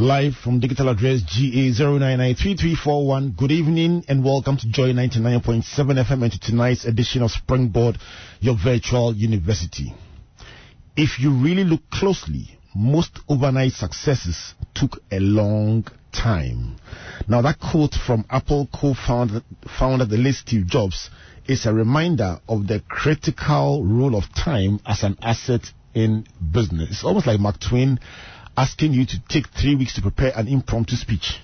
Live from digital address GA0993341. Good evening and welcome to Joy 99.7 FM and to tonight's edition of Springboard, your virtual university. If you really look closely, most overnight successes took a long time. Now that quote from Apple co-founder founder the late Steve Jobs is a reminder of the critical role of time as an asset in business. It's almost like Mark Twain asking you to take three weeks to prepare an impromptu speech.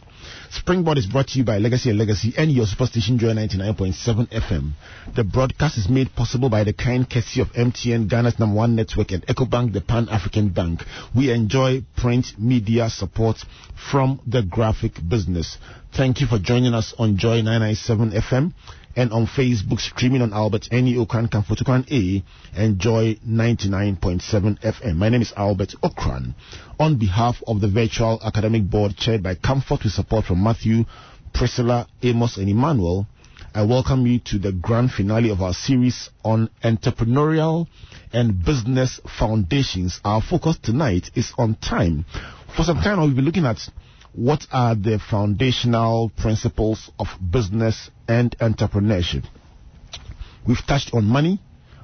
Springboard is brought to you by Legacy and Legacy and your superstation Joy 99.7 FM. The broadcast is made possible by the kind courtesy of MTN, Ghana's number one network, and EcoBank, the Pan African Bank. We enjoy print media support from the graphic business. Thank you for joining us on Joy 997 FM and on Facebook streaming on Albert Neo Okran Kamfotukran A and Joy 99.7 FM. My name is Albert Okran. On behalf of the virtual academic board chaired by Comfort with support from Matthew, Priscilla, Amos and Emmanuel, I welcome you to the grand finale of our series on entrepreneurial and business foundations. Our focus tonight is on time. For some time, we'll be looking at what are the foundational principles of business and entrepreneurship? We've touched on money,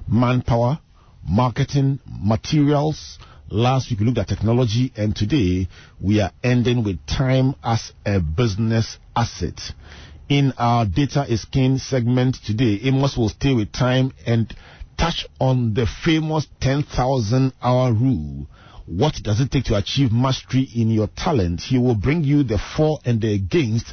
manpower, marketing, materials. Last week we looked at technology, and today we are ending with time as a business asset. In our data is king segment today, Amos will stay with time and touch on the famous 10,000 hour rule what does it take to achieve mastery in your talent? He will bring you the for and the against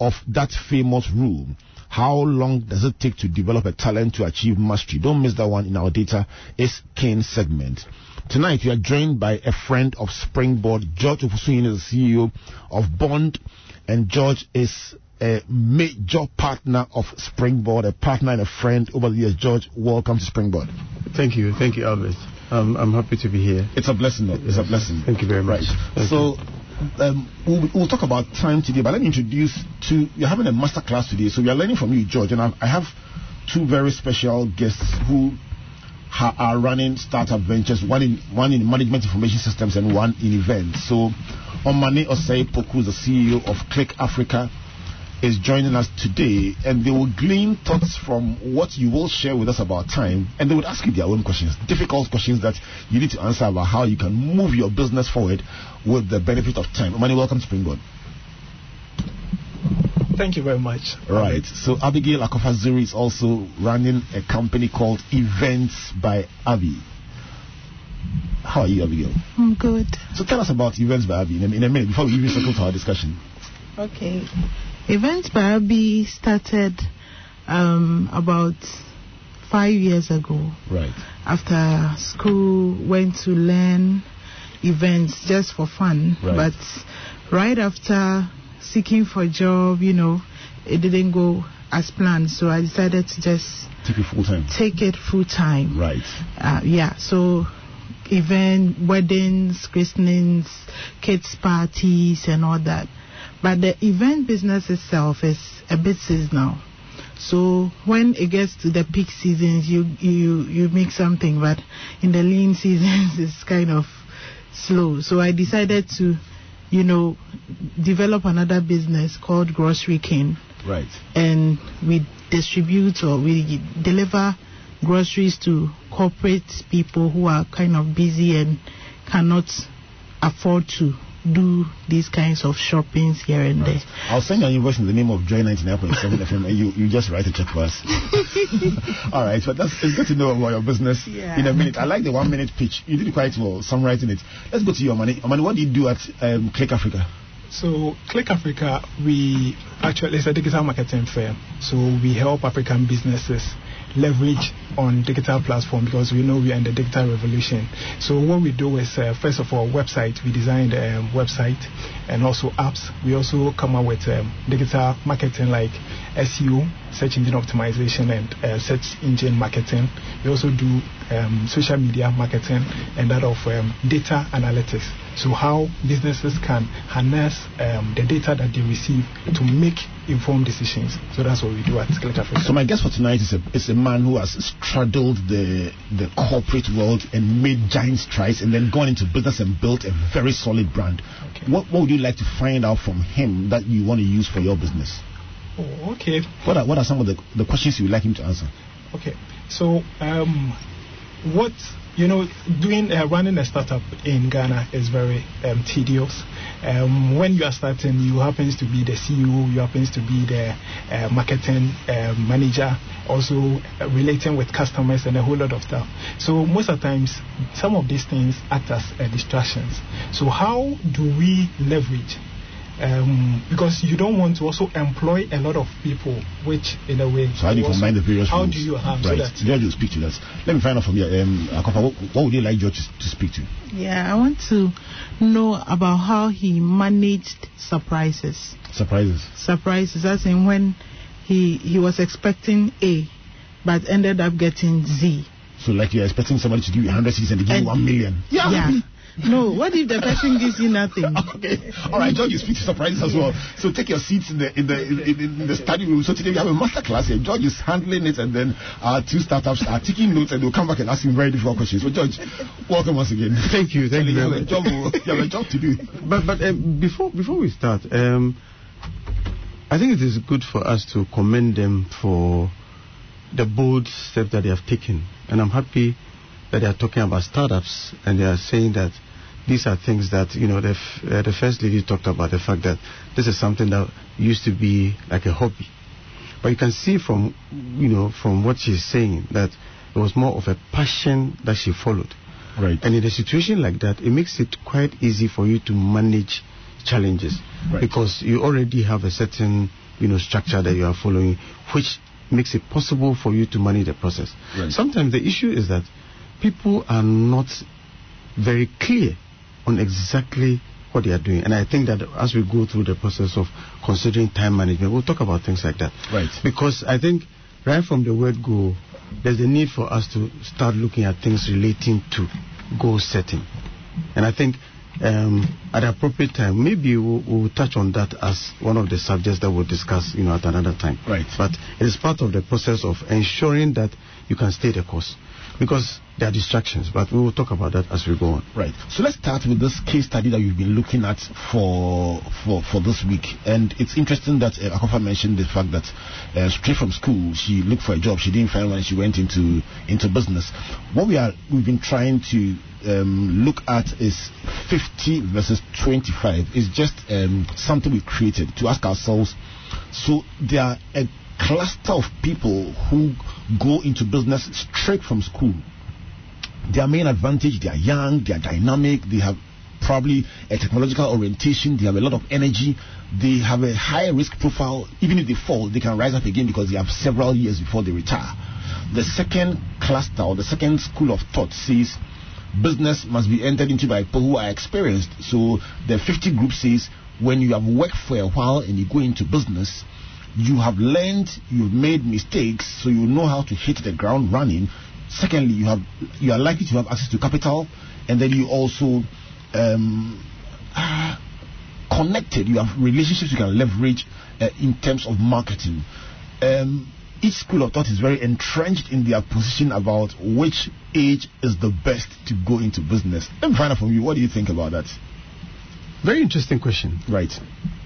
of that famous rule. How long does it take to develop a talent to achieve mastery? Don't miss that one in our data is King segment. Tonight we are joined by a friend of Springboard. George Ofosuhene is the CEO of Bond, and George is a major partner of Springboard, a partner and a friend over the years. George, welcome to Springboard. Thank you. Thank you, Albert. Um, I'm happy to be here. It's a blessing, though. It's a blessing. Thank you very much. Right. so, um, we'll, we'll, talk about time today, but let me introduce to you're having a master class today, so we are learning from you, George, and I, I have two very special guests who ha, are running startup ventures, one in one in management information systems and one in events. So, Omane Osei Poku is the CEO of Click Africa is joining us today, and they will glean thoughts from what you will share with us about time, and they would ask you their own questions, difficult questions that you need to answer about how you can move your business forward with the benefit of time. Mani, welcome to Springboard. Thank you very much. Right. So Abigail Akofaziri is also running a company called Events by Abby. How are you, Abigail? I'm good. So tell us about Events by Abby in a, in a minute before we even settle to our discussion. Okay. Events by Abby started um, about five years ago. Right. After school, went to learn events just for fun. Right. But right after seeking for a job, you know, it didn't go as planned. So I decided to just take it full time. Take it full time. Right. Uh, yeah. So event, weddings, christenings, kids parties, and all that. But the event business itself is a bit seasonal. So when it gets to the peak seasons, you you you make something, but in the lean seasons, it's kind of slow. So I decided to, you know, develop another business called Grocery King. Right. And we distribute or we deliver groceries to corporate people who are kind of busy and cannot afford to do these kinds of shoppings here and right. there. I'll send you an invoice in the name of Joy 99.7 FM and you, you just write a check for us. All right, but that's it's good to know about your business yeah. in a minute. I like the one minute pitch. You did quite well summarizing it. Let's go to your money. Money, what do you do at um, Click Africa? So, Click Africa, we actually, it's a digital marketing firm. So, we help African businesses leverage on digital platform because we know we are in the digital revolution. So what we do is, uh, first of all, website. We designed a um, website and also apps. We also come up with um, digital marketing like SEO, search engine optimization, and uh, search engine marketing. We also do um, social media marketing and that of um, data analytics. So, how businesses can harness um, the data that they receive to make informed decisions. So, that's what we do at Click Africa. So, my guest for tonight is a, is a man who has straddled the, the corporate world and made giant strides and then gone into business and built a very solid brand. Okay. What, what would you like to find out from him that you want to use for your business? Oh, okay. What are, what are some of the, the questions you would like him to answer? Okay. So, um, what you know, doing uh, running a startup in Ghana is very um, tedious. Um, when you are starting, you happens to be the CEO, you happens to be the uh, marketing uh, manager, also uh, relating with customers and a whole lot of stuff. So most of the times, some of these things act as uh, distractions. So how do we leverage um, because you don't want to also employ a lot of people, which in a way. So how do you combine the various How rules? do you have right. so that? George will speak to that. Let me find out from you. Um, Akofa, what, what, would you like George to, to speak to? Yeah, I want to know about how he managed surprises. Surprises. Surprises, as in when he he was expecting A, but ended up getting Z. So like you're expecting somebody to give you 100 cities and they give And- you 1 million. Yeah. No, what if the person gives you nothing? okay. All right, George, you speak to surprises as well. So take your seats in the in the in, in, in the study room. So today we have a master class here. George is handling it, and then our two startups are taking notes, and they'll come back and ask him very difficult questions. So George, welcome once again. Thank you, thank you you have a job. You have a job to do. But but uh, before before we start, um, I think it is good for us to commend them for the bold step that they have taken, and I'm happy that they are talking about startups and they are saying that these are things that you know the f- uh, the first lady talked about the fact that this is something that used to be like a hobby, but you can see from you know from what she's saying that it was more of a passion that she followed. Right. And in a situation like that, it makes it quite easy for you to manage challenges Right. because you already have a certain, you know, structure that you are following, which makes it possible for you to manage the process. Right. Sometimes the issue is that people are not very clear on exactly what they are doing. And I think that as we go through the process of considering time management, we'll talk about things like that. Right. Because I think right from the word go, there's a need for us to start looking at things relating to goal setting. And I think um, at the appropriate time, maybe we'll, we'll touch on that as one of the subjects that we'll discuss, you know, at another time. Right. But it is part of the process of ensuring that you can stay the course. Because there are distractions, but we will talk about that as we go on. Right. So let's start with this case study that you've been looking at for for for this week. And it's interesting that uh, Akofa mentioned the fact that uh, straight from school she looked for a job, she didn't find one, she went into into business. What we are we've been trying to um, look at is 50 versus 25. It's just um, something we created to ask ourselves. So there are a cluster of people who go into business straight from school. Their main advantage they are young they are dynamic they have probably a technological orientation they have a lot of energy they have a high risk profile. Even if they fall they can rise up again because they have several years before they retire. The second cluster or the second school of thought says business must be entered into by people who are experienced. So the 50 group says when you have worked for a while and you go into business you have learned, you've made mistakes, so you know how to hit the ground running. Secondly, you have you are likely to have access to capital, and then you also um, are connected. You have relationships you can leverage uh, in terms of marketing. Um, each school of thought is very entrenched in their position about which age is the best to go into business. Let me find out from you. What do you think about that? Very interesting question. Right.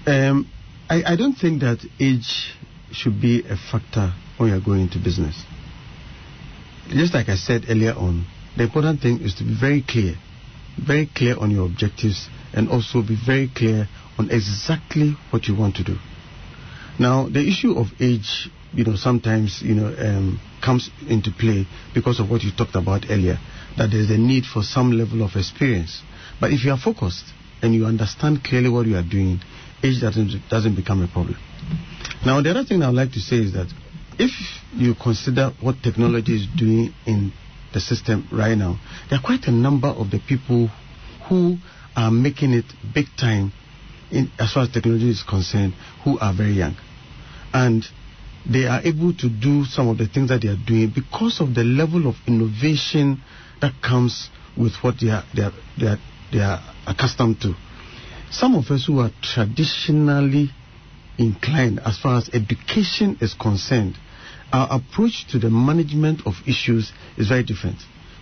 Um, I, I don't think that age should be a factor when you're going into business. Just like I said earlier on, the important thing is to be very clear, very clear on your objectives, and also be very clear on exactly what you want to do. Now, the issue of age, you know, sometimes, you know, um, comes into play because of what you talked about earlier, that there's a need for some level of experience. But if you are focused and you understand clearly what you are doing, age doesn't, doesn't become a problem. Now, the other thing I'd like to say is that if you consider what technology is doing in the system right now, there are quite a number of the people who are making it big time in, as far as technology is concerned who are very young. And they are able to do some of the things that they are doing because of the level of innovation that comes with what they are, they are, they are they are accustomed to. Some of us who are traditionally inclined as far as education is concerned, our approach to the management of issues is very different.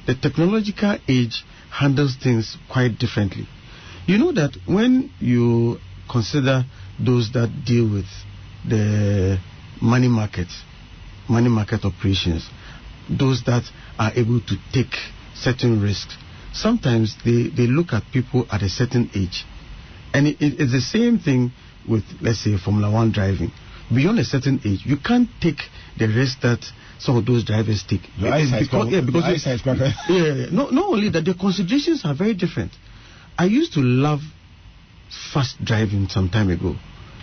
The technological age handles things quite differently. You know that when you consider those that deal with the money market, money market operations, those that are able to take certain risks, sometimes they, they look at people at a certain age. And it, it, it's the same thing with, let's say, Formula One driving. Beyond a certain age, you can't take the risk that some of those drivers take. Your eyesight because, yeah, because your eyesight yeah, yeah. No, not only that, the considerations are very different. I used to love fast driving some time ago.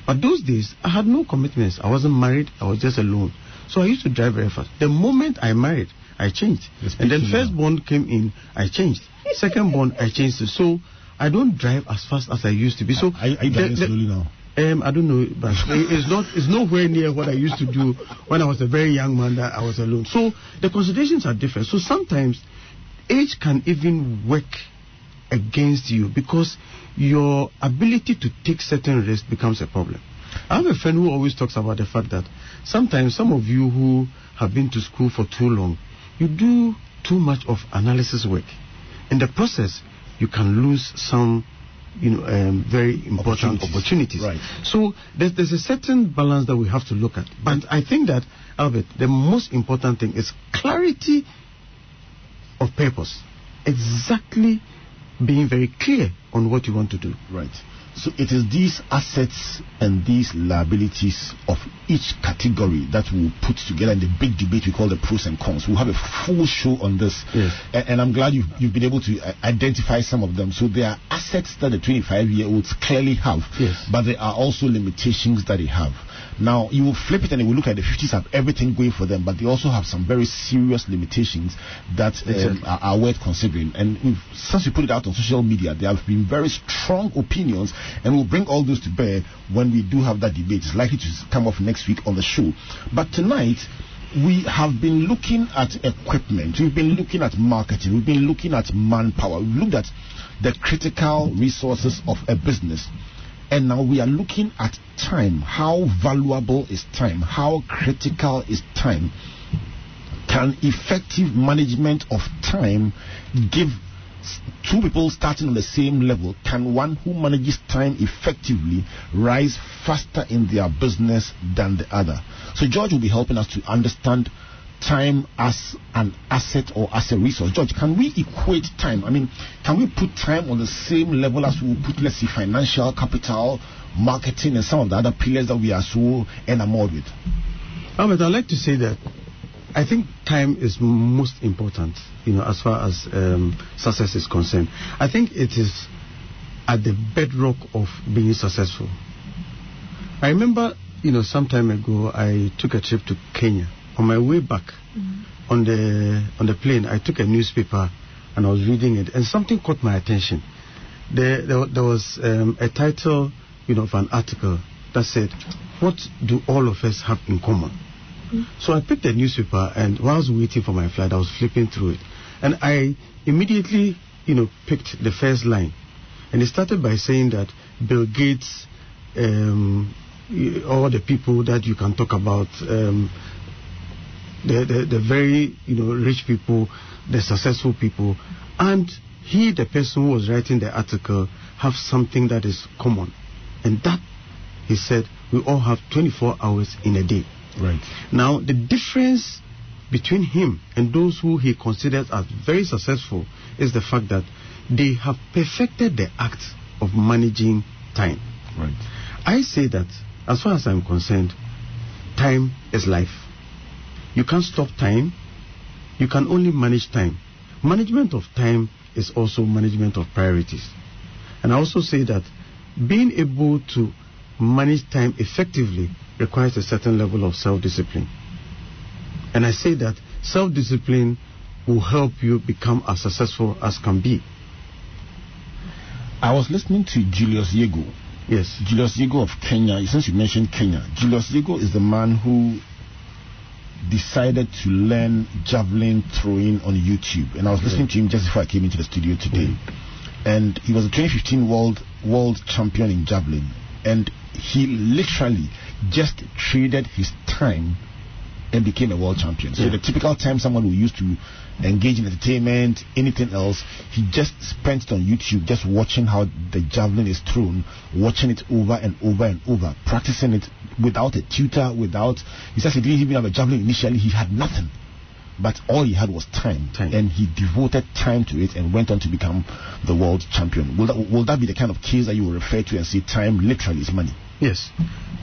But those days, I had no commitments. I wasn't married, I was just alone. So I used to drive very fast. The moment I married, I changed. And then first born came in, I changed. Second born, I changed. So I don't drive as fast as I used to be. So I, you the- the- slowly now? um, I don't know, but it's not it's nowhere near what I used to do when I was a very young man that I was alone. So the considerations are different. So sometimes age can even work against you because your ability to take certain risks becomes a problem. I have a friend who always talks about the fact that sometimes some of you who have been to school for too long, you do too much of analysis work. In the process, you can lose some, you know, um, very important Opportunities. opportunities. Right. So there's, there's a certain balance that we have to look at. But I think that, Albert, the most important thing is clarity of purpose. Exactly being very clear on what you want to do. Right. So it is these assets and these liabilities of each category that we'll put together in the big debate we call the pros and cons. We'll have a full show on this. Yes. A- And, I'm glad you've, you've been able to uh, identify some of them. So there are assets that the 25 year olds clearly have, Yes. but there are also limitations that they have. Now, you will flip it and you will look at the 50s have everything going for them, but they also have some very serious limitations that um, are, are worth considering. And since we put it out on social media, there have been very strong opinions, and we'll bring all those to bear when we do have that debate. It's likely to come off next week on the show. But tonight, we have been looking at equipment, we've been looking at marketing, we've been looking at manpower, we've looked at the critical resources of a business. And now we are looking at time. How valuable is time? How critical is time? Can effective management of time give two people starting on the same level? Can one who manages time effectively rise faster in their business than the other? So, George will be helping us to understand time as an asset or as a resource. George, can we equate time? I mean, can we put time on the same level as we put, let's say, financial capital, marketing, and some of the other pillars that we are so enamored with? Albert, I'd like to say that I think time is most important, you know, as far as um, success is concerned. I think it is at the bedrock of being successful. I remember, you know, some time ago, I took a trip to Kenya. On my way back, on the on the plane, I took a newspaper and I was reading it, and something caught my attention. There, there, there was um, a title, you know, of an article that said, "What do all of us have in common?" So I picked the newspaper, and while I was waiting for my flight, I was flipping through it, and I immediately, you know, picked the first line, and it started by saying that Bill Gates, um, all the people that you can talk about, um, the, the the very you know rich people, the successful people, and he, the person who was writing the article, have something that is common, and that he said we all have 24 hours in a day. Right. Now, the difference between him and those who he considers as very successful is the fact that they have perfected the act of managing time. Right. I say that, as far as I'm concerned, time is life. You can't stop time, you can only manage time. Management of time is also management of priorities. And I also say that being able to manage time effectively requires a certain level of self discipline. And I say that self discipline will help you become as successful as can be. I was listening to Julius Yego. Yes. Julius Yego of Kenya. Since you mentioned Kenya, Julius Yego is the man who decided to learn javelin throwing on YouTube. And I was listening to him just before I came into the studio today. and he was a 2015 world world champion in javelin, and he literally just traded his time and became a world champion. So Yeah. the typical time someone who used to engage in entertainment, anything else, he just spent it on YouTube just watching how the javelin is thrown, watching it over and over and over, practicing it without a tutor, without he says he didn't even have a javelin initially, he had nothing. But all he had was time, Time. and he devoted time to it and went on to become the world champion. Will that, will that be the kind of case that you will refer to and say time literally is money? Yes,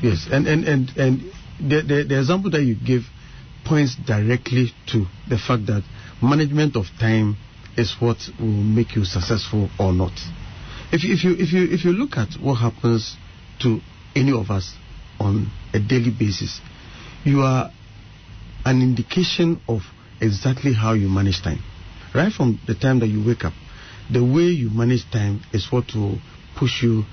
yes, and and and and the, the the example that you give points directly to the fact that management of time is what will make you successful or not. If you, if you if you if you look at what happens to any of us on a daily basis, you are an indication of exactly how you manage time. Right from the time that you wake up, the way you manage time is what will push you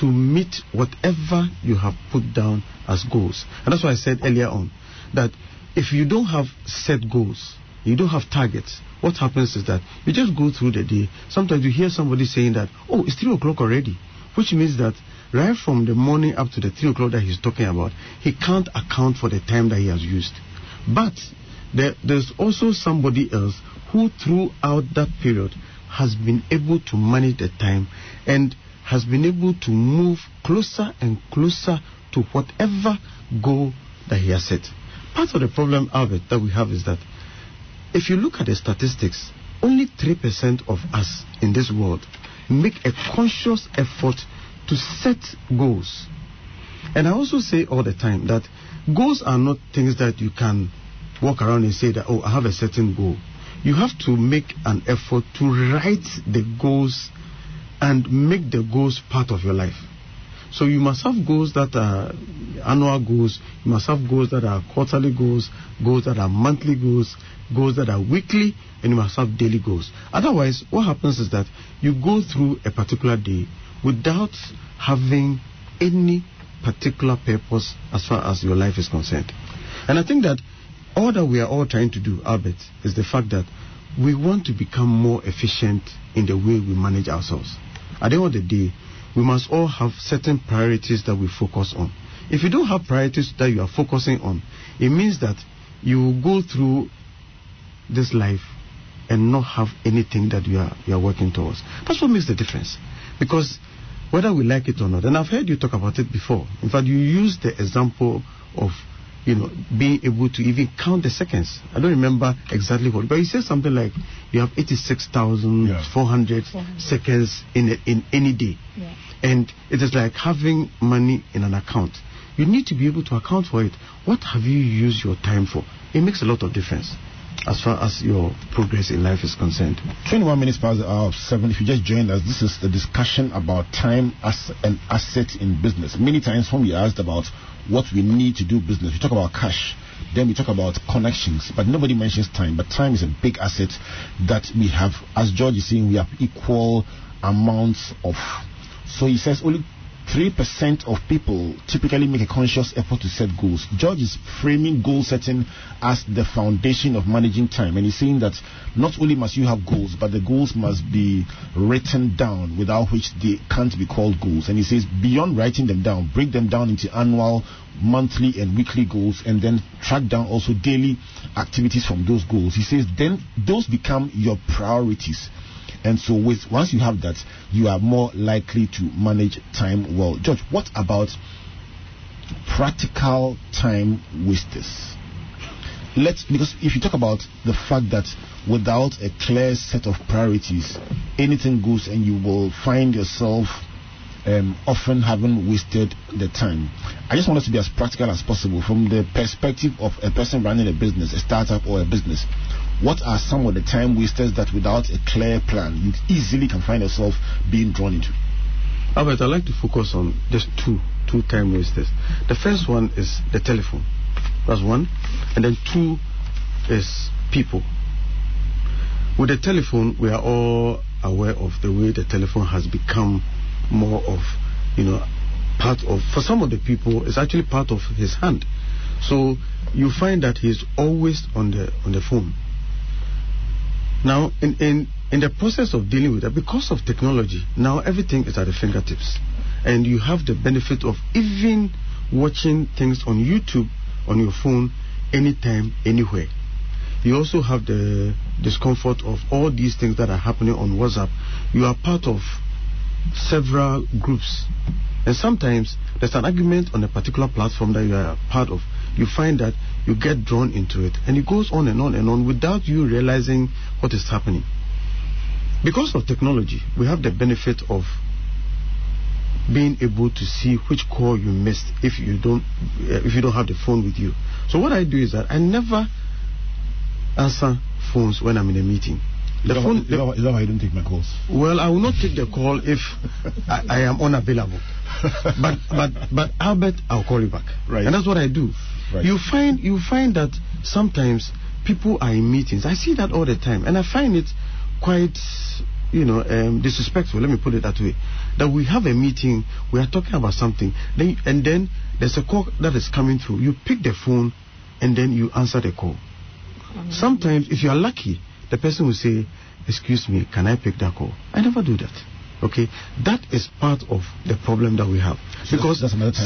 to meet whatever you have put down as goals. And that's why I said earlier on that if you don't have set goals, you don't have targets, what happens is that you just go through the day. Sometimes you hear somebody saying that, oh, it's 3 o'clock already, which means that right from the morning up to the 3 o'clock that he's talking about, he can't account for the time that he has used. But there, there's also somebody else who, throughout that period, has been able to manage the time and has been able to move closer and closer to whatever goal that he has set. Part of the problem, Albert, that we have is that if you look at the statistics, only 3% of us in this world make a conscious effort to set goals. And I also say all the time that goals are not things that you can walk around and say that, oh, I have a certain goal. You have to make an effort to write the goals and make the goals part of your life. So you must have goals that are annual goals, you must have goals that are quarterly goals, goals that are monthly goals, goals that are weekly, and you must have daily goals. Otherwise, what happens is that you go through a particular day without having any particular purpose as far as your life is concerned. And I think that all that we are all trying to do, Albert, is the fact that we want to become more efficient in the way we manage ourselves. At the end of the day, we must all have certain priorities that we focus on. If you don't have priorities that you are focusing on, it means that you will go through this life and not have anything that you are, you are working towards. That's what makes the difference. Because whether we like it or not, and I've heard you talk about it before. In fact, you used the example of you know being able to even count the seconds. I don't remember exactly what, but you said something like you have 86,400 seconds in a, in any day, Yeah. and it is like having money in an account. You need to be able to account for it. What have you used your time for? It makes a lot of difference as far as your progress in life is concerned. 21 minutes past the hour of 7. If you just joined us, this is the discussion about time as an asset in business. Many times when we asked about what we need to do business, we talk about cash, then we talk about connections, but nobody mentions time. But time is a big asset that we have, as George is saying, we have equal amounts of. So he says only 3% of people typically make a conscious effort to set goals. George is framing goal setting as the foundation of managing time. And he's saying that not only must you have goals, but the goals must be written down, without which they can't be called goals. And he says, beyond writing them down, break them down into annual, monthly, and weekly goals, and then track down also daily activities from those goals. He says, then those become your priorities. And so, with once you have that, you are more likely to manage time well. George, what about practical time wasters? Let's because if you talk about the fact that without a clear set of priorities, anything goes, and you will find yourself um, often having wasted the time. I just want us to be as practical as possible from the perspective of a person running a business, a startup, or a business. What are some of the time wasters that without a clear plan you easily can find yourself being drawn into? Albert, I'd like to focus on just two two time wasters. The first one is the telephone. That's one. And then two is people. With the telephone, we are all aware of the way the telephone has become more of, you know, part of, for some of the people, it's actually part of his hand. So you find that he's always on the on the phone. Now, in, in in the process of dealing with that, because of technology, now everything is at the fingertips. And you have the benefit of even watching things on YouTube on your phone anytime, anywhere. You also have the discomfort of all these things that are happening on WhatsApp. You are part of several groups. And sometimes there's an argument on a particular platform that you are part of. You find that you get drawn into it. And it goes on and on and on without you realizing what is happening. Because of technology, we have the benefit of being able to see which call you missed if you don't uh, if you don't have the phone with you. So what I do is that I never answer phones when I'm in a meeting. The is, phone, that, that why, is that why you don't take my calls? Well, I will not take the call if I, I am unavailable. but but but Albert, I'll call you back. Right. And that's what I do. Right. You find you find that sometimes people are in meetings. I see that all the time, and I find it quite you know, um, disrespectful, let me put it that way, that we have a meeting, we are talking about something, then, and then there's a call that is coming through. You pick the phone and then you answer the call. Mm-hmm. Sometimes, if you are lucky, the person will say, Excuse me, can I pick that call? I never do that. Okay, that is part of the problem that we have. So because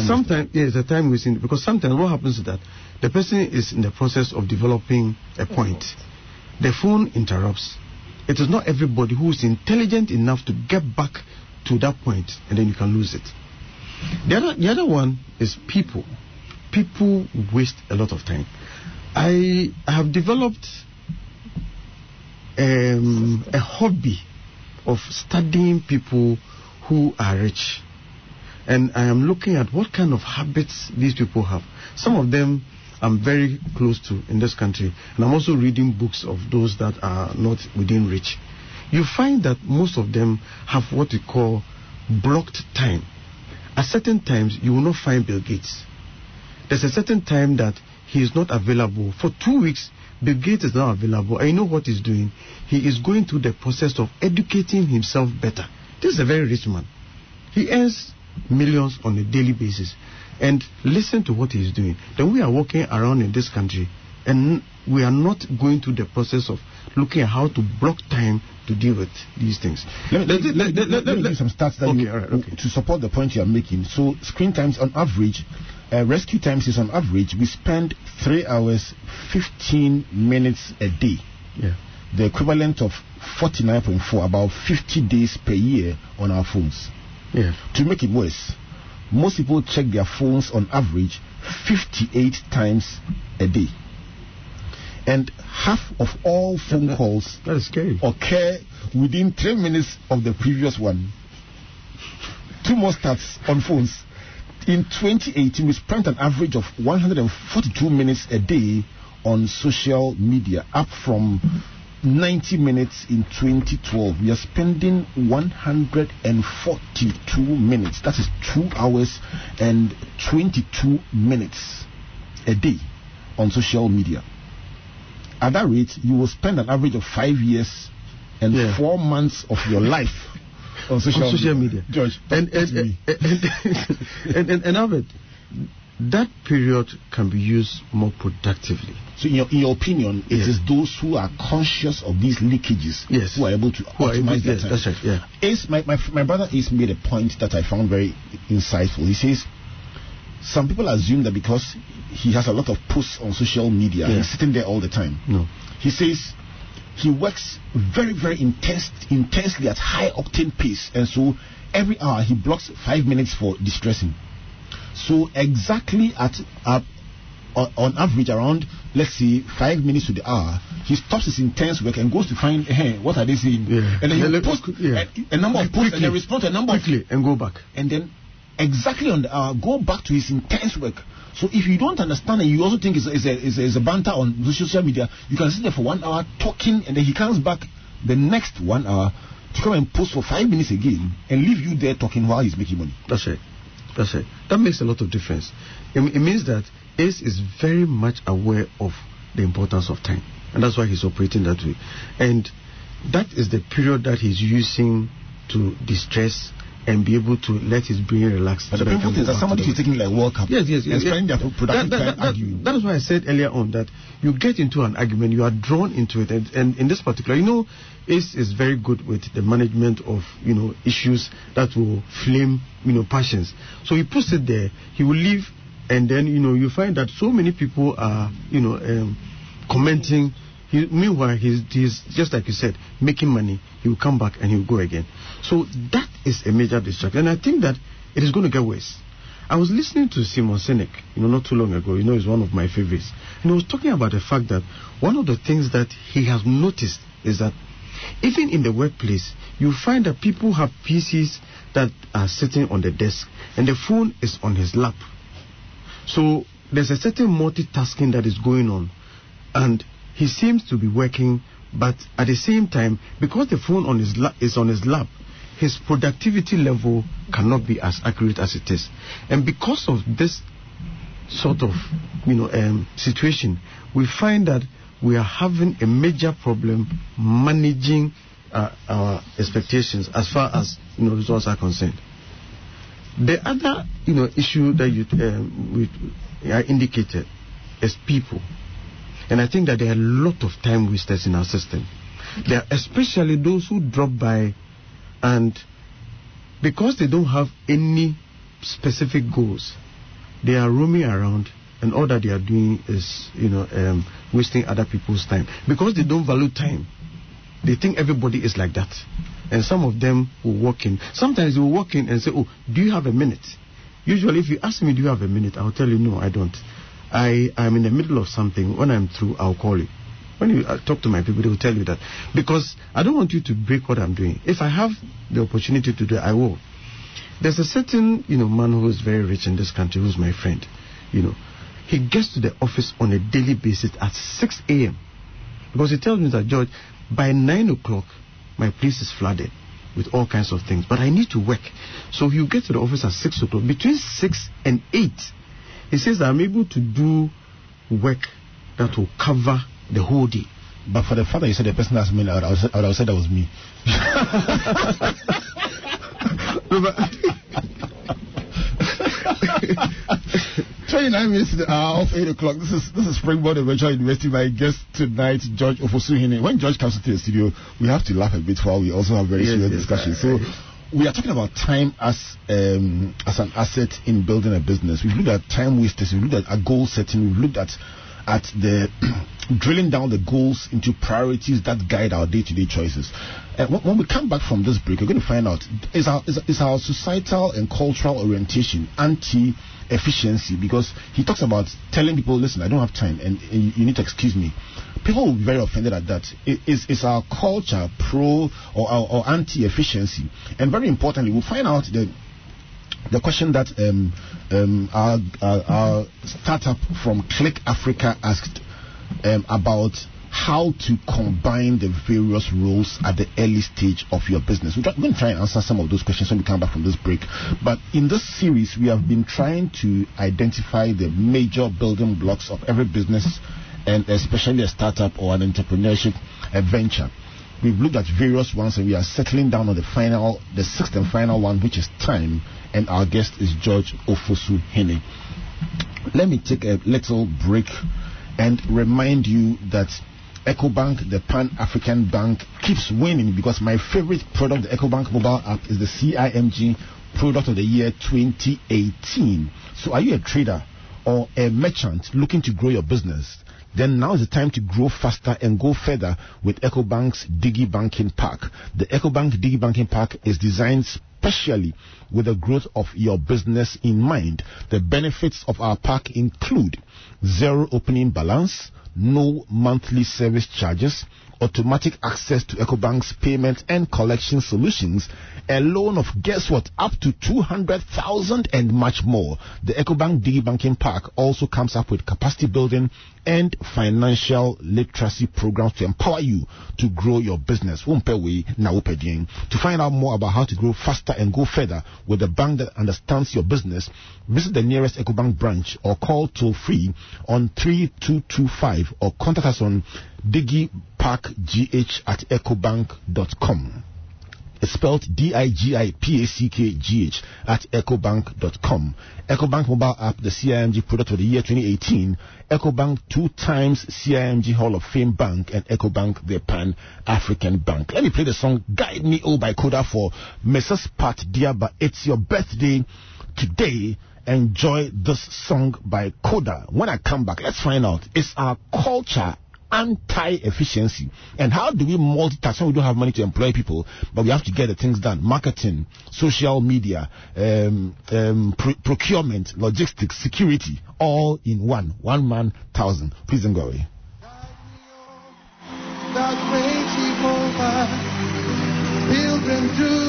sometimes, yeah, it's a time wasting. Because sometimes what happens is that the person is in the process of developing a point. The phone interrupts it is not everybody who is intelligent enough to get back to that point and then you can lose it. The other, the other one is people. People waste a lot of time. I have developed um, a hobby of studying people who are rich. And I am looking at what kind of habits these people have. Some of them I'm very close to in this country. And I'm also reading books of those that are not within reach. You find that most of them have what we call blocked time. At certain times, you will not find Bill Gates. There's a certain time that he is not available. For two weeks, Bill Gates is now available. I know what he's doing. He is going through the process of educating himself better. This is a very rich man. He earns millions on a daily basis and listen to what he's doing. Then we are walking around in this country and we are not going through the process of looking at how to block time to deal with these things. Let me, let, let, let, let me give some stats that okay, you, right, okay. to support the point you are making. So screen times on average, uh, RescueTime's is on average, we spend 3 hours 15 minutes a day. Yeah. The equivalent of 49.4, about 50 days per year on our phones. Yeah. To make it worse, most people check their phones on average 58 times a day. And half of all phone that, calls that is scary. occur within 10 minutes of the previous one. Two more stats on phones. In 2018, we spent an average of 142 minutes a day on social media, up from 90 minutes in 2012. We are spending 142 minutes. That is 2 hours and 22 minutes a day on social media. At that rate, you will spend an average of 5 years and Yeah. 4 months of your life on social, on social media. George, and and, and, and, and, and, and Albert, that period can be used more productively. So, in your, in your opinion, it is those who are conscious of these leakages Yes. who are able to Who optimize able- their yes, time. that's right, yeah. Ace, my, my, my brother Ace made a point that I found very insightful. He says some people assume that because he has a lot of posts on social media, Yeah. he's sitting there all the time. No. He says he works very, very intense, intensely at high octane pace, and so every hour he blocks five minutes for distressing. So exactly at uh, on, average around let's say five minutes to the hour, he stops his intense work and goes to find hey, what are they saying, Yeah. and then he will post yeah. a, a number of posts and then respond to a number of Quickly and go back. and then exactly on the hour go back to his intense work. So if you don't understand and you also think it's, it's, a, it's, a, it's a banter on social media, you can sit there for one hour talking and then he comes back the next one hour to come and post for five minutes again and leave you there talking while he's making money. That's right. That's right. That makes a lot of difference. It, it means that Ace is very much aware of the importance of time. And that's why he's operating that way. And that is the period that he's using to distress and be able to let his brain relax. But so the painful thing is that somebody the- taking like World Cup Yes, yes, yes. and yes. their productive That- that- time that- that is why I said earlier on that you get into an argument, you are drawn into it, and, and in this particular, you know, Ace is very good with the management of you know issues that will flame you know passions. So he puts it there. He will leave, and then you know you find that so many people are you know um, commenting. He, meanwhile, he's, he's just like you said, making money. He will come back and he will go again. So that is a major distraction, and I think that it is going to get worse. I was listening to Simon Sinek, you know, not too long ago. You know, he's one of my favorites. And he was talking about the fact that one of the things that he has noticed is that even in the workplace, you find that people have PCs that are sitting on the desk and the phone is on his lap. So there's a certain multitasking that is going on, and he seems to be working, but at the same time, because the phone on his la- is on his lap, his productivity level cannot be as accurate as it is, and because of this sort of you know um, situation, we find that we are having a major problem managing uh, our expectations as far as you know results are concerned. The other, you know, issue that you um, we, indicated is people, and I think that there are a lot of time wasters in our system. There are especially those who drop by, and because they don't have any specific goals, they are roaming around, and all that they are doing is, you know, um, wasting other people's time because they don't value time. They think everybody is like that. And some of them will walk in. Sometimes they will walk in and say, Oh, do you have a minute? Usually, if you ask me, Do you have a minute? I'll tell you, No, I don't. I am in the middle of something. When I'm through, I'll call you. When you uh, talk to my people, they will tell you that. Because I don't want you to break what I'm doing. If I have the opportunity to do it, I will. There's a certain, you know, man who is very rich in this country who's my friend. You know, he gets to the office on a daily basis at 6 a.m. Because he tells me that, George, by 9 o'clock, my place is flooded with all kinds of things. But I need to work. So he'll get to the office at 6 o'clock. Between 6 and 8, he says I'm able to do work that will cover the whole day. But for the father, you said the person that's me, I would have said, I would have said that was me. 29 minutes to the hour of 8 o'clock. This is this is Springboard Virtual University. My guest tonight, George Ofosuhene. When George comes into the studio, we have to laugh a bit while we also have very Yes, serious yes, discussion. So we are talking about time as um, as an asset in building a business. We've looked at time wasters. We've looked at a goal setting. We've looked at at the drilling down the goals into priorities that guide our day-to-day choices. Uh, when, when we come back from this break, we're going to find out is our is, is our societal and cultural orientation anti efficiency because he talks about telling people, listen, I don't have time and, and you need to excuse me. People will be very offended at that. Is, is our culture pro or, or, or anti efficiency? And very importantly, we'll find out the the question that um, um, our, our, our startup from Click Africa asked um, about how to combine the various roles at the early stage of your business. We're going to try and answer some of those questions when we come back from this break. But in this series, we have been trying to identify the major building blocks of every business and especially a startup or an entrepreneurship uh, venture. We've looked at various ones and we are settling down on the final, the sixth and final one, which is time. And our guest is George Ofosu Hene. Let me take a little break and remind you that EcoBank, the Pan African Bank, keeps winning because my favorite product, the EcoBank mobile app, is the CIMG product of the year 2018. So, are you a trader or a merchant looking to grow your business? Then now is the time to grow faster and go further with EcoBank's Digi Banking Pack. The EcoBank Digi Banking Pack is designed specially with the growth of your business in mind. The benefits of our pack include zero opening balance, no monthly service charges, automatic access to EcoBank's payment and collection solutions, a loan of guess what, up to 200,000 and much more. The EcoBank Digi Banking Pack also comes up with capacity building and financial literacy programs to empower you to grow your business. To find out more about how to grow faster and go further with a bank that understands your business, visit the nearest EcoBank branch or call toll free on 3225 or contact us on digipackgh at ecobank.com. It's spelled D-I-G-I-P-A-C-K-G-H at ecobank.com. EcoBank mobile app, the CIMG product of the year 2018. EcoBank two times CIMG Hall of Fame bank and EcoBank the Pan African Bank. Let me play the song Guide Me Oh by Koda for Mrs. Pat Diaba. It's your birthday today. Enjoy this song by Koda. When I come back, let's find out. Is our culture anti-efficiency. And how do we multitask when we don't have money to employ people, but we have to get the things done? Marketing, social media, um, um, pr- procurement, logistics, security, all in one. One man, thousand. Please don't go away. Pilgrim through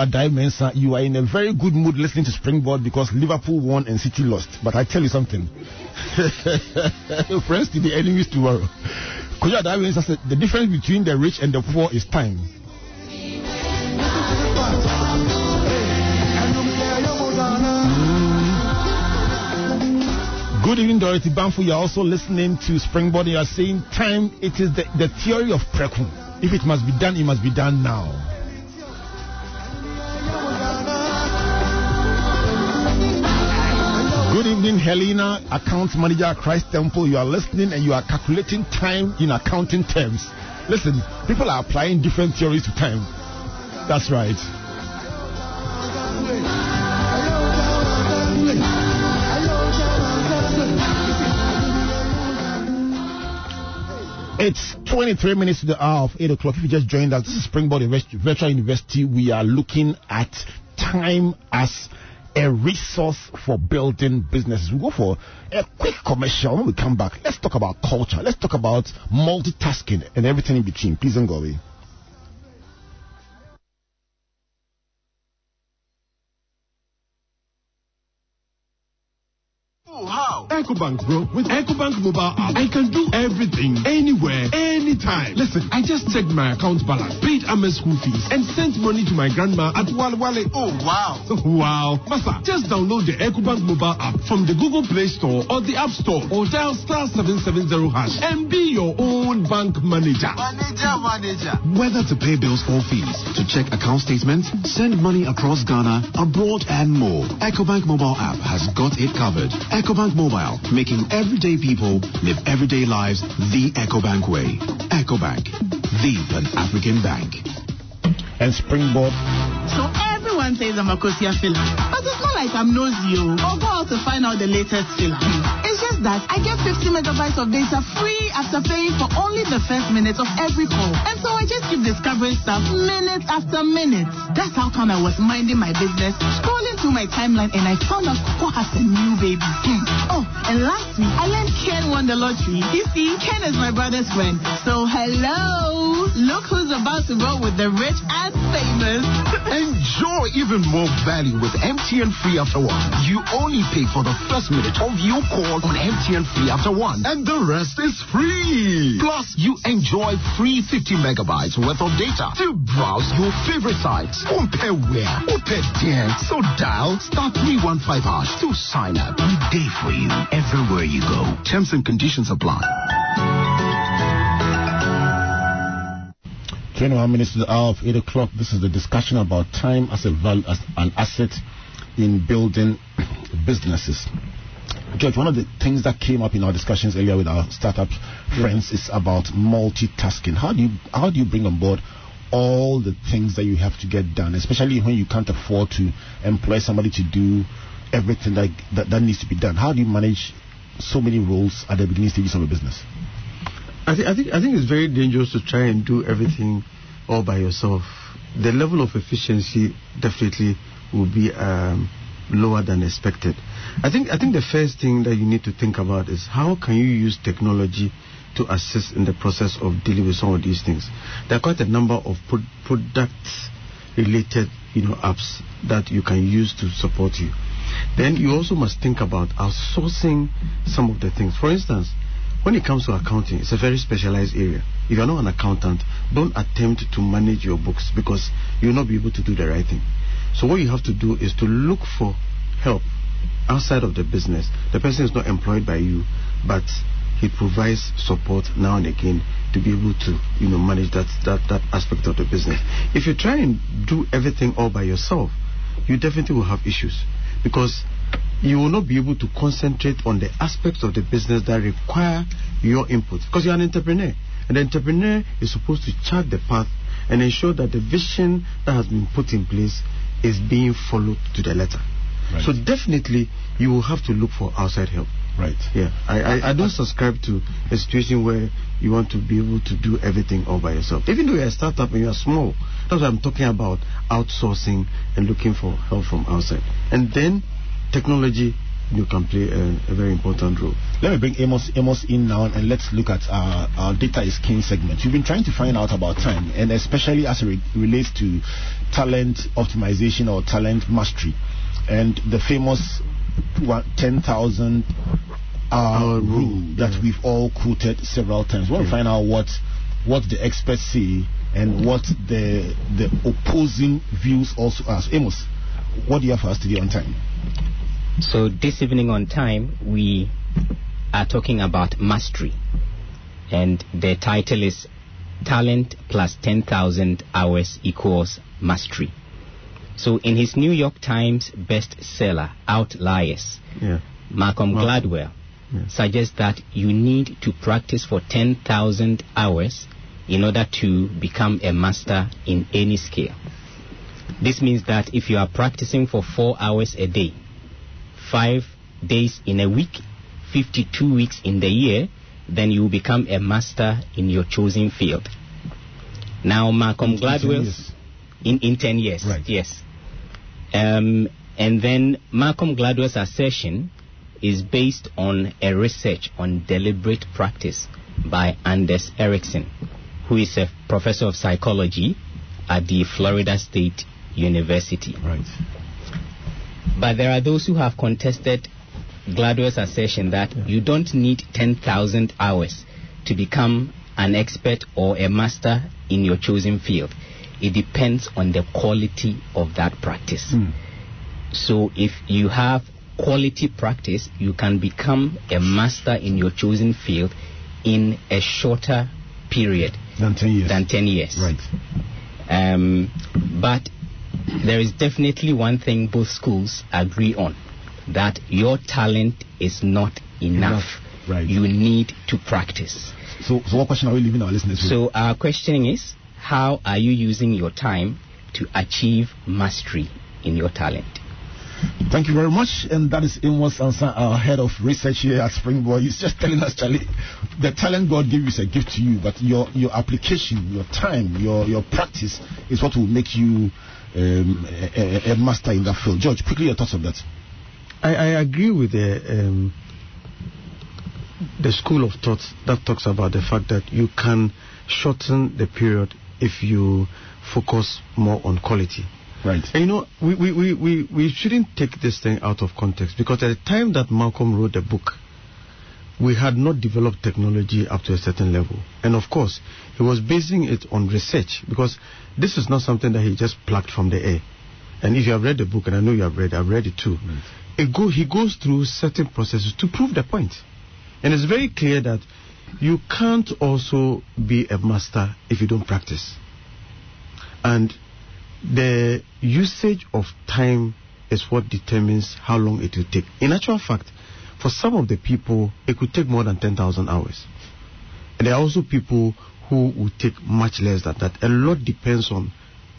Adai Mensa. You are in a very good mood listening to Springboard because Liverpool won and City lost. But I tell you something. Friends to be enemies tomorrow. Kojo Adai Mensa said the difference between the rich and the poor is time. Mm. Good evening, Dorothy Banfu. You are also listening to Springboard. You are saying time, it is the, the theory of Preku. If it must be done, it must be done now. Evening, Helena, account manager Christ Temple. You are listening and you are calculating time in accounting terms. Listen, people are applying different theories to time. That's right. It's 23 minutes to the hour of 8 o'clock. If you just joined us, this is Springboard Virtual University. We are looking at time as a resource for building businesses. We'll go for a quick commercial. When we come back, let's talk about culture. Let's talk about multitasking and everything in between. Please don't go away. EcoBank, bro. With EcoBank mobile app, I can do everything, anywhere, anytime. Listen, I just checked my account balance, paid Ame's school fees, and sent money to my grandma at Wale Wale. Oh, wow. wow. Masa, just download the EcoBank mobile app from the Google Play Store or the App Store or dial star 770 hash and be your own bank manager. Manager, manager. Whether to pay bills or fees, to check account statements, send money across Ghana, abroad, and more, EcoBank mobile app has got it covered. EcoBank Mobile, making everyday people live everyday lives the EcoBank way. EcoBank, the Pan African Bank. And Springboard. So everyone says I'm a Kosia filler. But it's not like I'm nosy oh, or go out to find out the latest filler. It's just that I get 50 megabytes of data free after paying for only the first minute of every call. And so I just keep discovering stuff minute after minute. That's how come I was minding my business, scrolling through my timeline, and I found out Coco has a new baby. Oh, and last week I learned Ken won the lottery. You see, Ken is my brother's friend. So hello, look who's about to roll with the rich and famous. Enjoy even more value with MTN Free After One. You only pay for the first minute of your call on MTN Free After One, and the rest is free. Plus, you enjoy free 50 megabytes worth of data to browse your favorite sites. Compare where, compare there. So dial star 315 hash to sign up. We day for you everywhere you go. Terms and conditions apply. 21 minutes to the hour of 8 o'clock. This is the discussion about time as a val- as an asset in building businesses. George, one of the things that came up in our discussions earlier with our startup friends is about multitasking. How do you how do you bring on board all the things that you have to get done, especially when you can't afford to employ somebody to do everything that that, that needs to be done? How do you manage so many roles at the beginning stages of a business? I, th- I think I think it's very dangerous to try and do everything all by yourself. The level of efficiency definitely will be um, lower than expected. I think I think the first thing that you need to think about is how can you use technology to assist in the process of dealing with some of these things. There are quite a number of pro- product related you know apps that you can use to support you. Then you also must think about outsourcing some of the things. For instance, when it comes to accounting, it's a very specialized area. If you're not an accountant, don't attempt to manage your books because you'll not be able to do the right thing. So what you have to do is to look for help outside of the business. The person is not employed by you, but he provides support now and again to be able to, you know, manage that, that, that aspect of the business. If you try and do everything all by yourself, you definitely will have issues because you will not be able to concentrate on the aspects of the business that require your input. Because you're an entrepreneur and the entrepreneur is supposed to chart the path and ensure that the vision that has been put in place is being followed to the letter. Right. so definitely you will have to look for outside help. Right. yeah. I, I, I don't subscribe to a situation where you want to be able to do everything all by yourself. Even though you're a startup and you're small that's what i'm talking about outsourcing and looking for help from outside. And then technology you can play a, a very important role Let me bring Amos Amos in now and let's look at our, our data is king segment. You've been trying to find out about time and especially as it re- relates to talent optimization or talent mastery and the famous 10,000 hour rule rule, that yeah. we've all quoted several times. We want to Yeah. find out what what the experts say and what the the opposing views also are. So Amos, what do you have for us today on time? So this evening on time, we are talking about mastery, and the title is "Talent plus 10,000 Hours Equals Mastery." So in his New York Times bestseller Outliers, yeah Malcolm. Gladwell Yeah. suggests that you need to practice for 10,000 hours in order to become a master in any skill. This means that if you are practicing for four hours a day, five days in a week, 52 weeks in the year, then you become a master in your chosen field. Now, Malcolm In 10 Gladwell, in, in 10 years, Right. yes. Um, and then Malcolm Gladwell's assertion is based on a research on deliberate practice by Anders Ericsson, who is a professor of psychology at the Florida State University. Right. But there are those who have contested Gladwell's assertion that you don't need 10,000 hours to become an expert or a master in your chosen field. It depends on the quality of that practice. Hmm. So if you have quality practice, you can become a master in your chosen field in a shorter period Than 10 years. than 10 years. Right. Um, but there is definitely one thing both schools agree on that your talent is not enough. Enough, right. You need to practice. So, so what question are we leaving our listeners with? So, our question is how are you using your time to achieve mastery in your talent? Thank you very much. And that is Amos Ansa, our head of research here at Springboard. He's just telling us, Charlie, the talent God gave you is a gift to you, but your, your application, your time, your, your practice is what will make you um, a, a, a master in that field. George, quickly your thoughts on that. I, I agree with the um, the school of thought that talks about the fact that you can shorten the period if you focus more on quality. Right. And you know, we, we, we, we, we shouldn't take this thing out of context because at the time that Malcolm wrote the book, we had not developed technology up to a certain level. And of course, he was basing it on research because this is not something that he just plucked from the air. And if you have read the book, and I know you have read, I've read it too, mm. it go, he goes through certain processes to prove the point. And it's very clear that you can't also be a master if you don't practice. And the usage of time is what determines how long it will take. In actual fact, for some of the people, it could take more than 10,000 hours. And there are also people who will take much less than that. A lot depends on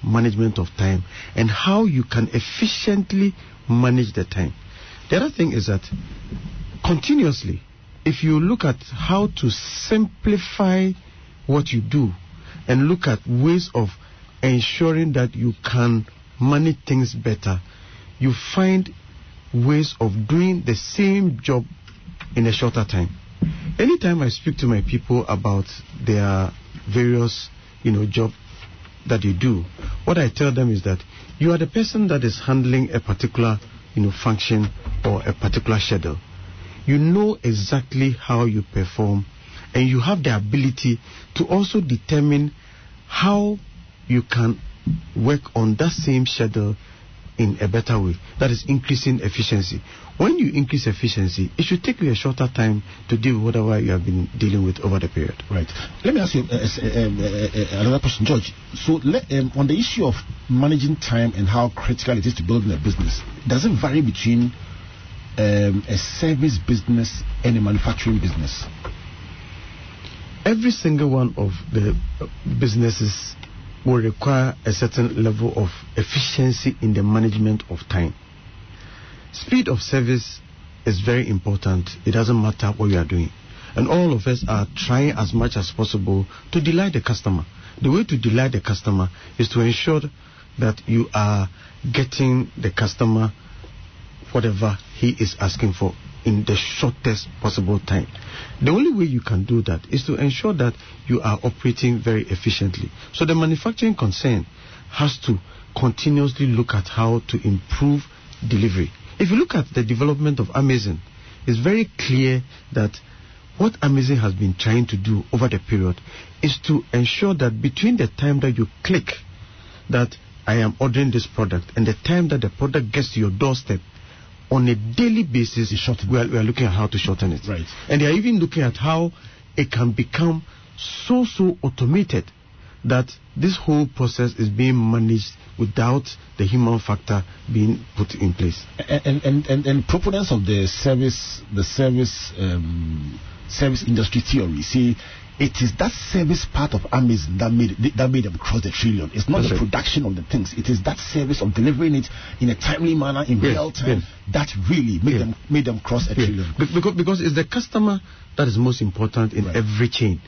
management of time and how you can efficiently manage the time. The other thing is that continuously, if you look at how to simplify what you do and look at ways of ensuring that you can manage things better, you find ways of doing the same job in a shorter time. Anytime I speak to my people about their various, you know, job that you do, what I tell them is that you are the person that is handling a particular, you know, function or a particular schedule. You know exactly how you perform and you have the ability to also determine how you can work on that same schedule in a better way. That is increasing efficiency. When you increase efficiency, it should take you a shorter time to deal with whatever you have been dealing with over the period. Right. Let me ask you uh, uh, um, uh, uh, another question, George. So, let, um, on the issue of managing time and how critical it is to building a business, does it vary between um, a service business and a manufacturing business? Every single one of the uh, businesses will require a certain level of efficiency in the management of time. Speed of service is very important. It doesn't matter what you are doing. And all of us are trying as much as possible to delight the customer. The way to delight the customer is to ensure that you are getting the customer whatever he is asking for in the shortest possible time. The only way you can do that is to ensure that you are operating very efficiently. So the manufacturing concern has to continuously look at how to improve delivery. If you look at the development of Amazon, it's very clear that what Amazon has been trying to do over the period is to ensure that between the time that you click that I am ordering this product and the time that the product gets to your doorstep, on a daily basis, we are, we are looking at how to shorten it. Right. And they are even looking at how it can become so, so automated that this whole process is being managed without the human factor being put in place. And and, and, and proponents of the service the service um, service industry theory see it is that service part of Amazon that made that made them cross the trillion. It's not That's the right. production of the things. It is that service of delivering it in a timely manner in Yes, real time yes. that really made them made them cross a trillion. Be- Because, because it's the customer that is most important in Right. every chain.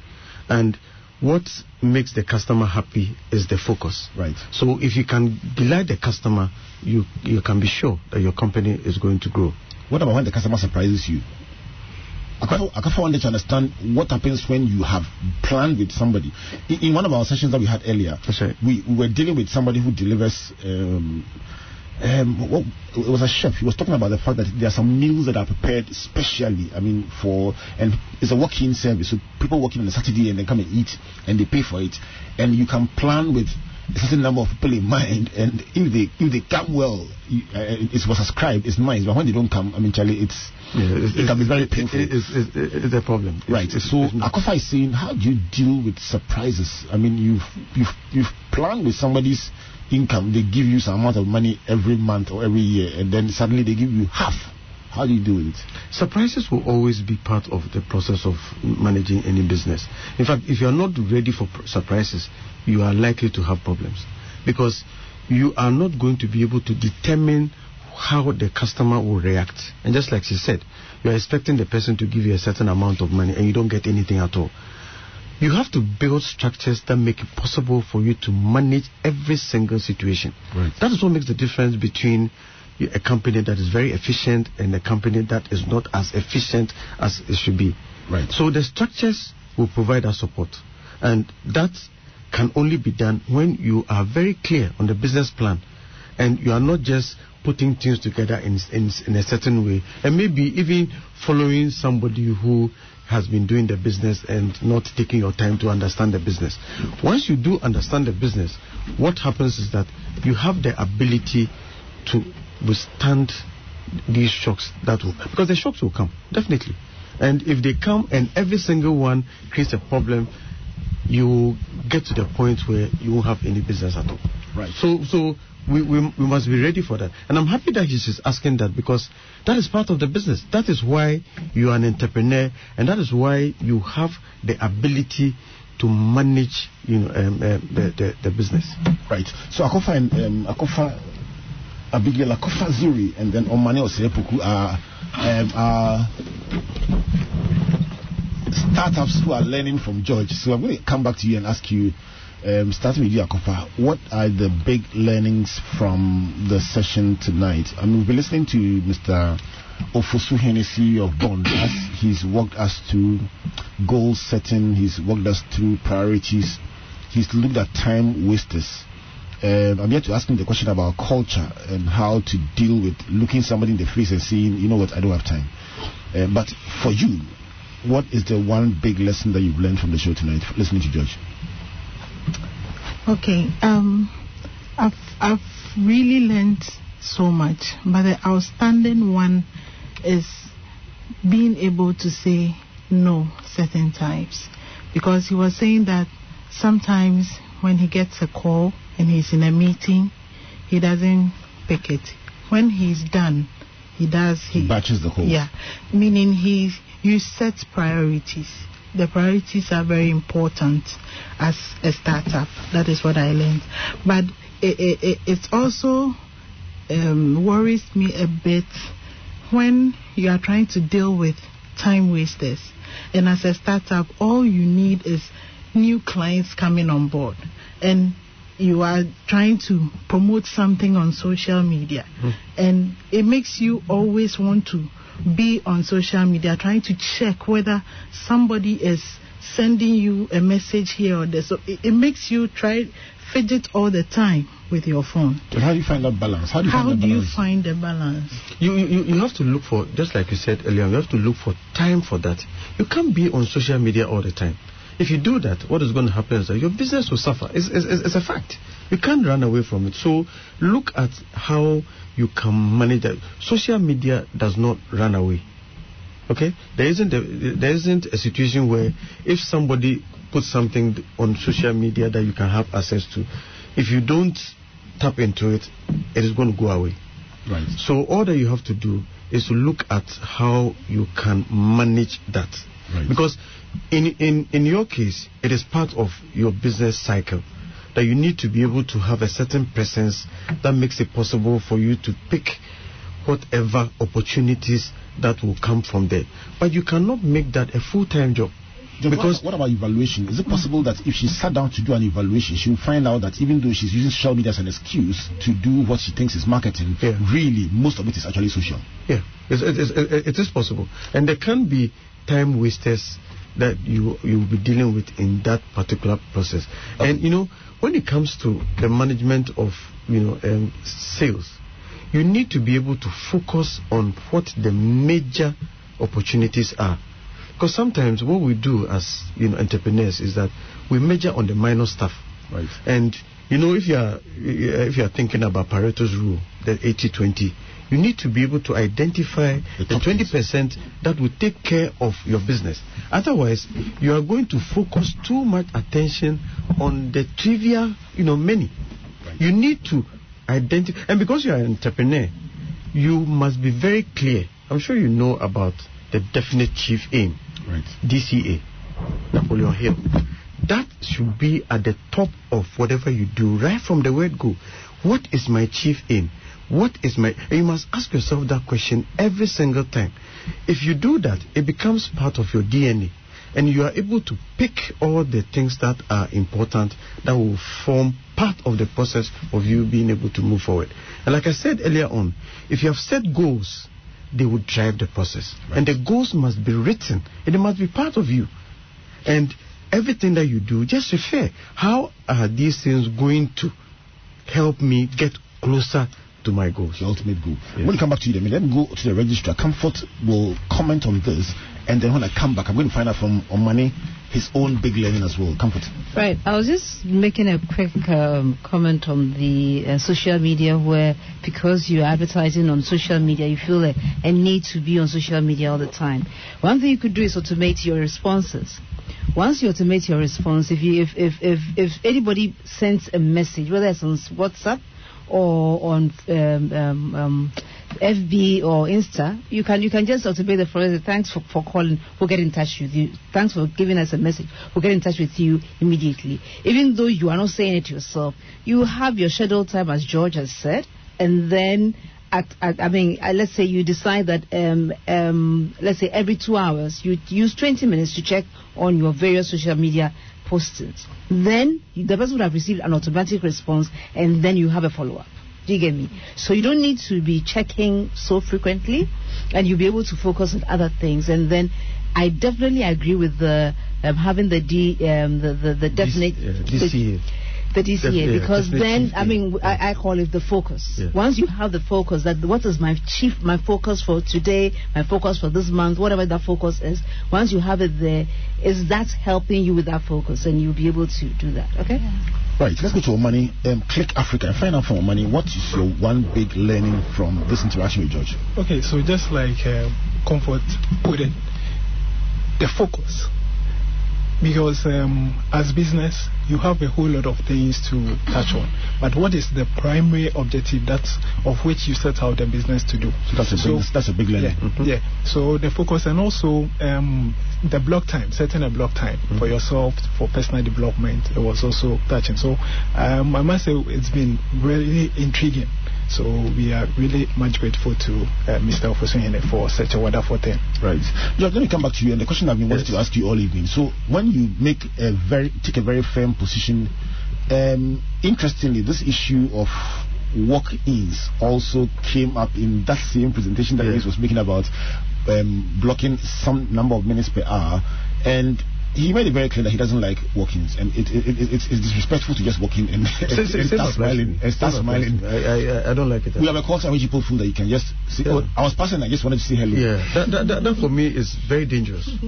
And what makes the customer happy is the focus. Right. So if you can delight the customer, you, you can be sure that your company is going to grow. What about when the customer surprises you? Akofa wanted to understand what happens when you have planned with somebody. In, in one of our sessions that we had earlier, right. we, we were dealing with somebody who delivers. Um, um, what, it was a chef. He was talking about the fact that there are some meals that are prepared specially. I mean, for and it's a walk-in service, so people walk in on a Saturday and they come and eat, and they pay for it, and you can plan with a certain number of people in mind, and if they if they come well, you, uh, it's was subscribed, it's nice. But when they don't come, I mean, Charlie, it's it can be very painful. It, it's, it's, it's a problem. Right. it's- so it's Akofa is saying, how do you deal with surprises? I mean, you've you've you've planned with somebody's income. They give you some amount of money every month or every year, and then suddenly they give you half. How do you do it? Surprises will always be part of the process of managing any business. In fact, if you are not ready for surprises, you are likely to have problems because you are not going to be able to determine how the customer will react. And just like she said, you're expecting the person to give you a certain amount of money and you don't get anything at all. You have to build structures that make it possible for you to manage every single situation. Right. That is what makes the difference between a company that is very efficient and a company that is not as efficient as it should be. Right. So the structures will provide that support. And that can only be done when you are very clear on the business plan and you are not just putting things together in, in, in a certain way and maybe even following somebody who has been doing the business and not taking your time to understand the business. Once you do understand the business, what happens is that you have the ability to withstand these shocks that will because the shocks will come definitely. And if they come and every single one creates a problem you get to the point where you won't have any business at all. Right. so so we, we, we must be ready for that. And i'm happy that he's asking that because that is part of the business. That is why you are an entrepreneur and that is why you have the ability to manage you know um, uh, the, the, the business. Right. So Akofa and um, Akofa Abigail Akofa Zuri and then Omane Osepuku are, um, are startups who are learning from George. So I'm going to come back to you and ask you, um, starting with you, Akofa, what are the big learnings from the session tonight? I mean, we've been listening to Mr. Ofosuhene of Bond as he's walked us through goal setting, he's walked us through priorities, he's looked at time wasters. Um, I'm here to ask him the question about culture and how to deal with looking somebody in the face and saying, you know what, I don't have time. Uh, but for you, what is the one big lesson that you've learned from the show tonight, listening to George? Okay. Um, I've I've really learned so much, but the outstanding one is being able to say no certain times, because he was saying that sometimes when he gets a call and he's in a meeting, he doesn't pick it. When he's done, he does. He Batches the whole. yeah, meaning he you set priorities. The priorities are very important as a startup. That is what I learned. But it, it, it, it also um, worries me a bit when you are trying to deal with time wasters. And as a startup, all you need is new clients coming on board. And you are trying to promote something on social media. Hmm. And it makes you always want to be on social media, trying to check whether somebody is sending you a message here or there. So it, it makes you try fidget all the time with your phone. But how do you find that balance? How do you How find that do you balance? find the balance? You, you you have to look for just like you said earlier. You have to look for time for that. You can't be on social media all the time. If you do that, what is going to happen is that your business will suffer. It's, it's, it's a fact. You can't run away from it. So look at how you can manage that. Social media does not run away. Okay, there isn't a, there isn't a situation where if somebody puts something on social media that you can have access to, if you don't tap into it, it is going to go away. Right. So all that you have to do is to look at how you can manage that. Right. Because in, in, in your case, it is part of your business cycle that you need to be able to have a certain presence that makes it possible for you to pick whatever opportunities that will come from there. But you cannot make that a full-time job. John, Because what, what about evaluation? Is it possible that if she sat down to do an evaluation, she will find out that even though she's using social media as an excuse to do what she thinks is marketing, Yeah. really most of it is actually social. Yeah, it's, it, is, it, it is possible, and there can be time wasters that you you will be dealing with in that particular process. And you know, when it comes to the management of you know um, sales, you need to be able to focus on what the major opportunities are. Because sometimes what we do as you know entrepreneurs is that we measure on the minor stuff. Right. And you know, if you are if you are thinking about Pareto's rule, the 80-20, you need to be able to identify The the twenty percent that will take care of your business. Otherwise, you are going to focus too much attention on the trivial, you know, many. You need to identify, and because you are an entrepreneur, you must be very clear. I'm sure you know about the definite chief aim. Right. DCA, Napoleon Hill. That should be at the top of whatever you do, right from the word go. What is my chief aim? What is my. And you must ask yourself that question every single time. If you do that, it becomes part of your DNA. And you are able to pick all the things that are important that will form part of the process of you being able to move forward. And like I said earlier on, if you have set goals, they will drive the process. And the goals must be written, and they must be part of you. And everything that you do, just refer. How are these things going to help me get closer to my goals? your ultimate goal. When we come back to you, then let me go to the registrar. Comfort will comment on this, and then when I come back, I'm going to find out from Omane his own big learning as well. Comfort. Right. I was just making a quick um, comment on the uh, social media where because you're advertising on social media, you feel a, a need to be on social media all the time. One thing you could do is automate your responses. Once you automate your response, if you if if if, if anybody sends a message, whether it's on WhatsApp or on um, um, um, FB or Insta, you can you can just automate the phrase. Thanks for, for calling. We'll get in touch with you. Thanks for giving us a message. We'll get in touch with you immediately. Even though you are not saying it yourself, you have your scheduled time as George has said, and then. At, at, I mean, uh, let's say you decide that, um, um, let's say every two hours, you use 20 minutes to check on your various social media postings. Then the person would have received an automatic response, and then you have a follow up. Do you get me? So you don't need to be checking so frequently, and you'll be able to focus on other things. And then I definitely agree with the um, having the D, um, the, the the definite uh, the- DCA. the DCA Def- yeah, because definite then I mean I, I call it the focus. Yeah. Once you have the focus, that what is my chief my focus for today, my focus for this month, whatever that focus is. Once you have it there, is that helping you with that focus, and you'll be able to do that. Okay. Right, let's go to Omane. Um, Click Africa and find out from Omane what is your one big learning from this interaction with George. Okay, so just like uh, comfort put it, the focus. Because um, as business, you have a whole lot of things to touch on. But what is the primary objective that of which you set out the business to do? So that's a big, that's a big learning. Yeah, yeah. So the focus and also um, the block time, setting a block time for yourself for personal development. It was also touching. So um, I must say it's been really intriguing. So we are really much grateful to uh, Mr. Ofosuhene for such a wonderful thing. Right. George, let me come back to you. And the question I've been wanting to ask you all evening. So, when you make a very take a very firm position, um, interestingly, this issue of walk-ins also came up in that same presentation that. Ace was making about um, blocking some number of minutes per hour, and. He made it very clear that he doesn't like walk-ins, and it, it, it, it's, it's disrespectful to just walk in and, and, and start smiling. And start Same applies to smiling. I, I, I don't like it. We have a culture in which people feel that you can just say, Yeah. "Oh, I was passing, I just wanted to say hello." Yeah, that, that, that, that for me is very dangerous.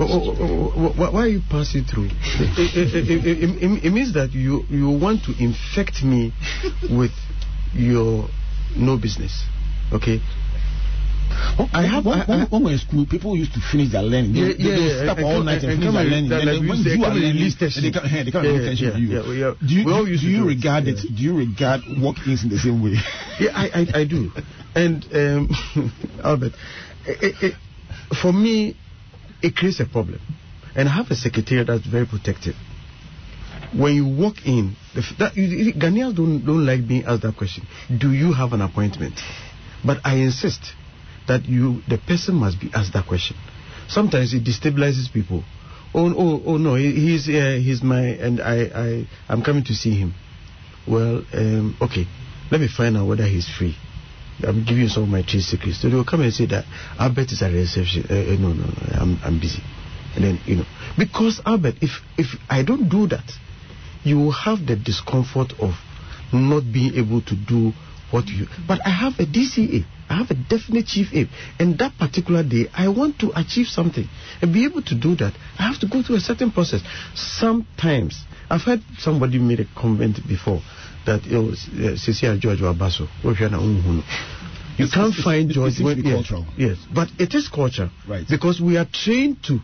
But wh- wh- why are you passing through? It, it means that you, you want to infect me with your no business. Okay? I have. when, I, when, I, when were in school, people used to finish their learning. They, Yeah, they, they yeah, up and all night and, and finish their learning. And then when you are learning, they hey, they and Yeah, yeah, for you. yeah, are- do you, do, do you regard it? Yeah. Do you regard walk-ins in the same way? Yeah, I, I, I do. And um, Albert, it, it, for me, it creates a problem. And I have a secretary that's very protective. When you walk in, the, f- that, you- Ghanaians don't, don't like being asked that question. Do you have an appointment? But I insist that you, the person must be asked that question. Sometimes it destabilizes people. Oh, oh, oh no, he, he's, uh, he's my, and I, I, I'm coming to see him. Well, um, okay, let me find out whether he's free. I'm giving you some of my trade secrets. So they will come and say that Albert is at reception. Uh, uh, no, no, no, I'm, I'm busy. And then, you know, because Albert, if, if I don't do that, you will have the discomfort of not being able to do what you. But I have a DCA. I have a definite chief aim. And that particular day, I want to achieve something. And be able to do that, I have to go through a certain process. Sometimes, I've heard somebody made a comment before that it was uh, Cecilia George Wabaso. You It's- can't it's- find George. seems to yes. Yes, but it is culture. Right. Because we are trained to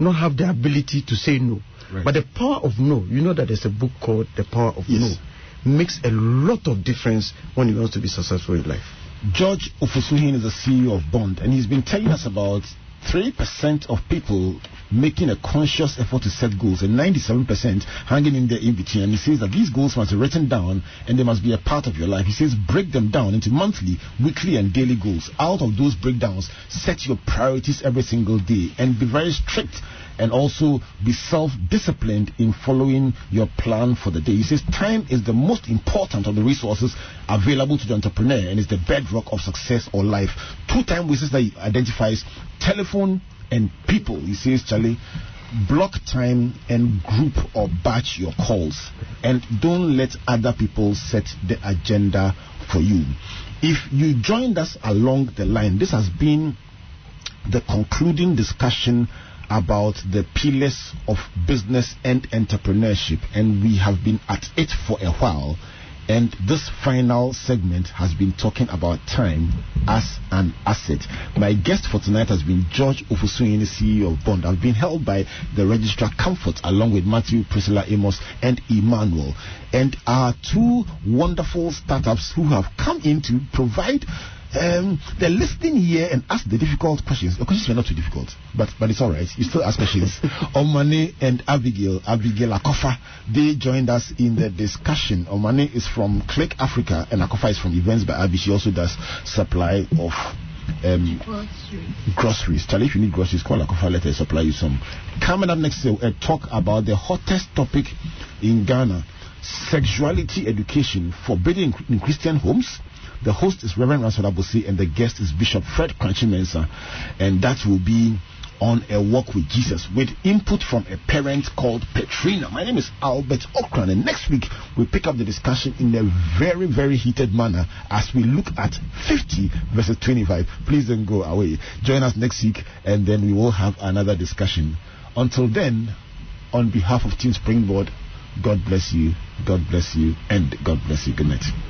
not have the ability to say no. Right. But the power of no, you know that there's a book called The Power of Yes. No, makes a lot of difference when you want to be successful in life. George Ofosuhene is the CEO of Bond, and he's been telling us about 3% of people making a conscious effort to set goals and 97% hanging in there in between. And he says that these goals must be written down and they must be a part of your life. He says break them down into monthly, weekly, and daily goals. Out of those breakdowns, set your priorities every single day and be very strict and also be self disciplined in following your plan for the day. He says time is the most important of the resources available to the entrepreneur and is the bedrock of success or life. Two time wastes that he identifies telephone and people. He says, Charlie, block time and group or batch your calls and don't let other people set the agenda for you. If you joined us along the line, this has been the concluding discussion about the pillars of business and entrepreneurship, and we have been at it for a while. And this final segment has been talking about time as an asset. My guest for tonight has been George Ofosuhene, the CEO of Bond. I've been held by the registrar Comfort along with Matthew, Priscilla Amos, and Emmanuel. And our two wonderful startups who have come in to provide um, they're listening here and ask the difficult questions. The questions were not too difficult, but but it's all right. You still ask questions. Omane and Abigail, Abigail Akofa, they joined us in the discussion. Omane is from Click Africa, and Akofa is from Events by Abi. She also does supply of um, groceries. Charlie, if you need groceries, call Akofa. Let her supply you some. Coming up next, a talk about the hottest topic in Ghana: sexuality education forbidden in Christian homes. The host is Reverend Ransford Abosi, and the guest is Bishop Fred Kranchi Mensa, and that will be on a walk with Jesus with input from a parent called Petrina. My name is Albert Ocran, and next week we pick up the discussion in a very, very heated manner as we look at 50 versus 25. Please don't go away. Join us next week, and then we will have another discussion. Until then, on behalf of Team Springboard, God bless you, God bless you, and God bless you. Good night.